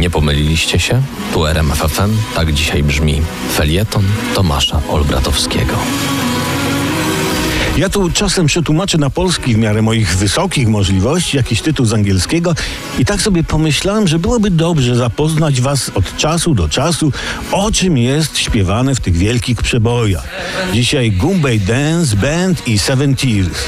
Nie pomyliliście się? Tu RMFFM, tak dzisiaj brzmi felieton Tomasza Olbratowskiego. Ja tu czasem przetłumaczę na polski w miarę moich wysokich możliwości jakiś tytuł z angielskiego i tak sobie pomyślałem, że byłoby dobrze zapoznać was od czasu do czasu, o czym jest śpiewane w tych wielkich przebojach. Dzisiaj Gumbay Dance Band i Seven Tears.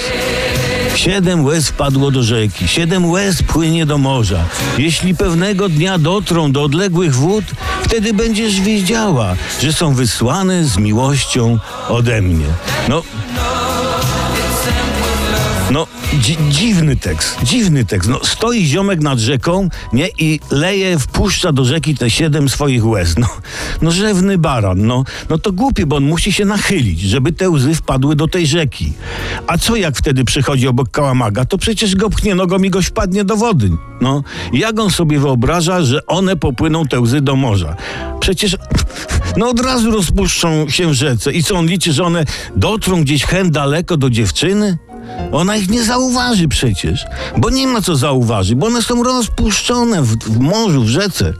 Siedem łez wpadło do rzeki, siedem łez płynie do morza. Jeśli pewnego dnia dotrą do odległych wód, wtedy będziesz wiedziała, że są wysłane z miłością ode mnie. No, dzi dziwny tekst, dziwny tekst. No, stoi ziomek nad rzeką, nie, i leje, wpuszcza do rzeki te siedem swoich łez. No, no rzewny baran, no, no to głupie, bo on musi się nachylić, żeby te łzy wpadły do tej rzeki. A co jak wtedy przychodzi obok kałamaga, to przecież go pchnie nogą i goś wpadnie do wody. No, jak on sobie wyobraża, że one popłyną te łzy do morza? Przecież no od razu rozpuszczą się w rzece. I co on liczy, że one dotrą gdzieś hen daleko do dziewczyny? Ona ich nie zauważy przecież, bo nie ma co zauważyć, bo one są rozpuszczone w, w morzu, w rzece.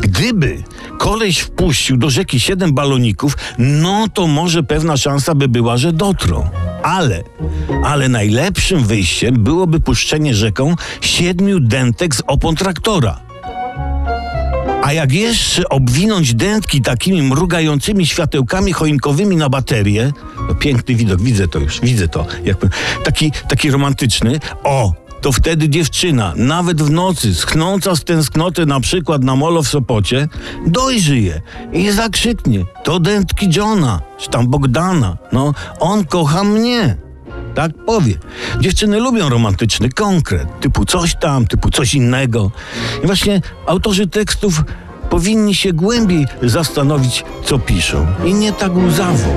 Gdyby koleś wpuścił do rzeki siedem baloników, no to może pewna szansa by była, że dotrą. Ale, ale najlepszym wyjściem byłoby puszczenie rzeką siedmiu dętek z opon traktora. A jak jeszcze obwinąć dętki takimi mrugającymi światełkami choinkowymi na baterię, no piękny widok, widzę to już, widzę to, taki, taki romantyczny, o, to wtedy dziewczyna, nawet w nocy, schnąca z tęsknoty na przykład na molo w Sopocie, dojrzyje i zakrzyknie, to dętki Johna, czy tam Bogdana, no, on kocha mnie. Tak powie. Dziewczyny lubią romantyczny konkret, typu coś tam, typu coś innego. I właśnie autorzy tekstów powinni się głębiej zastanowić, co piszą. I nie tak łzawo.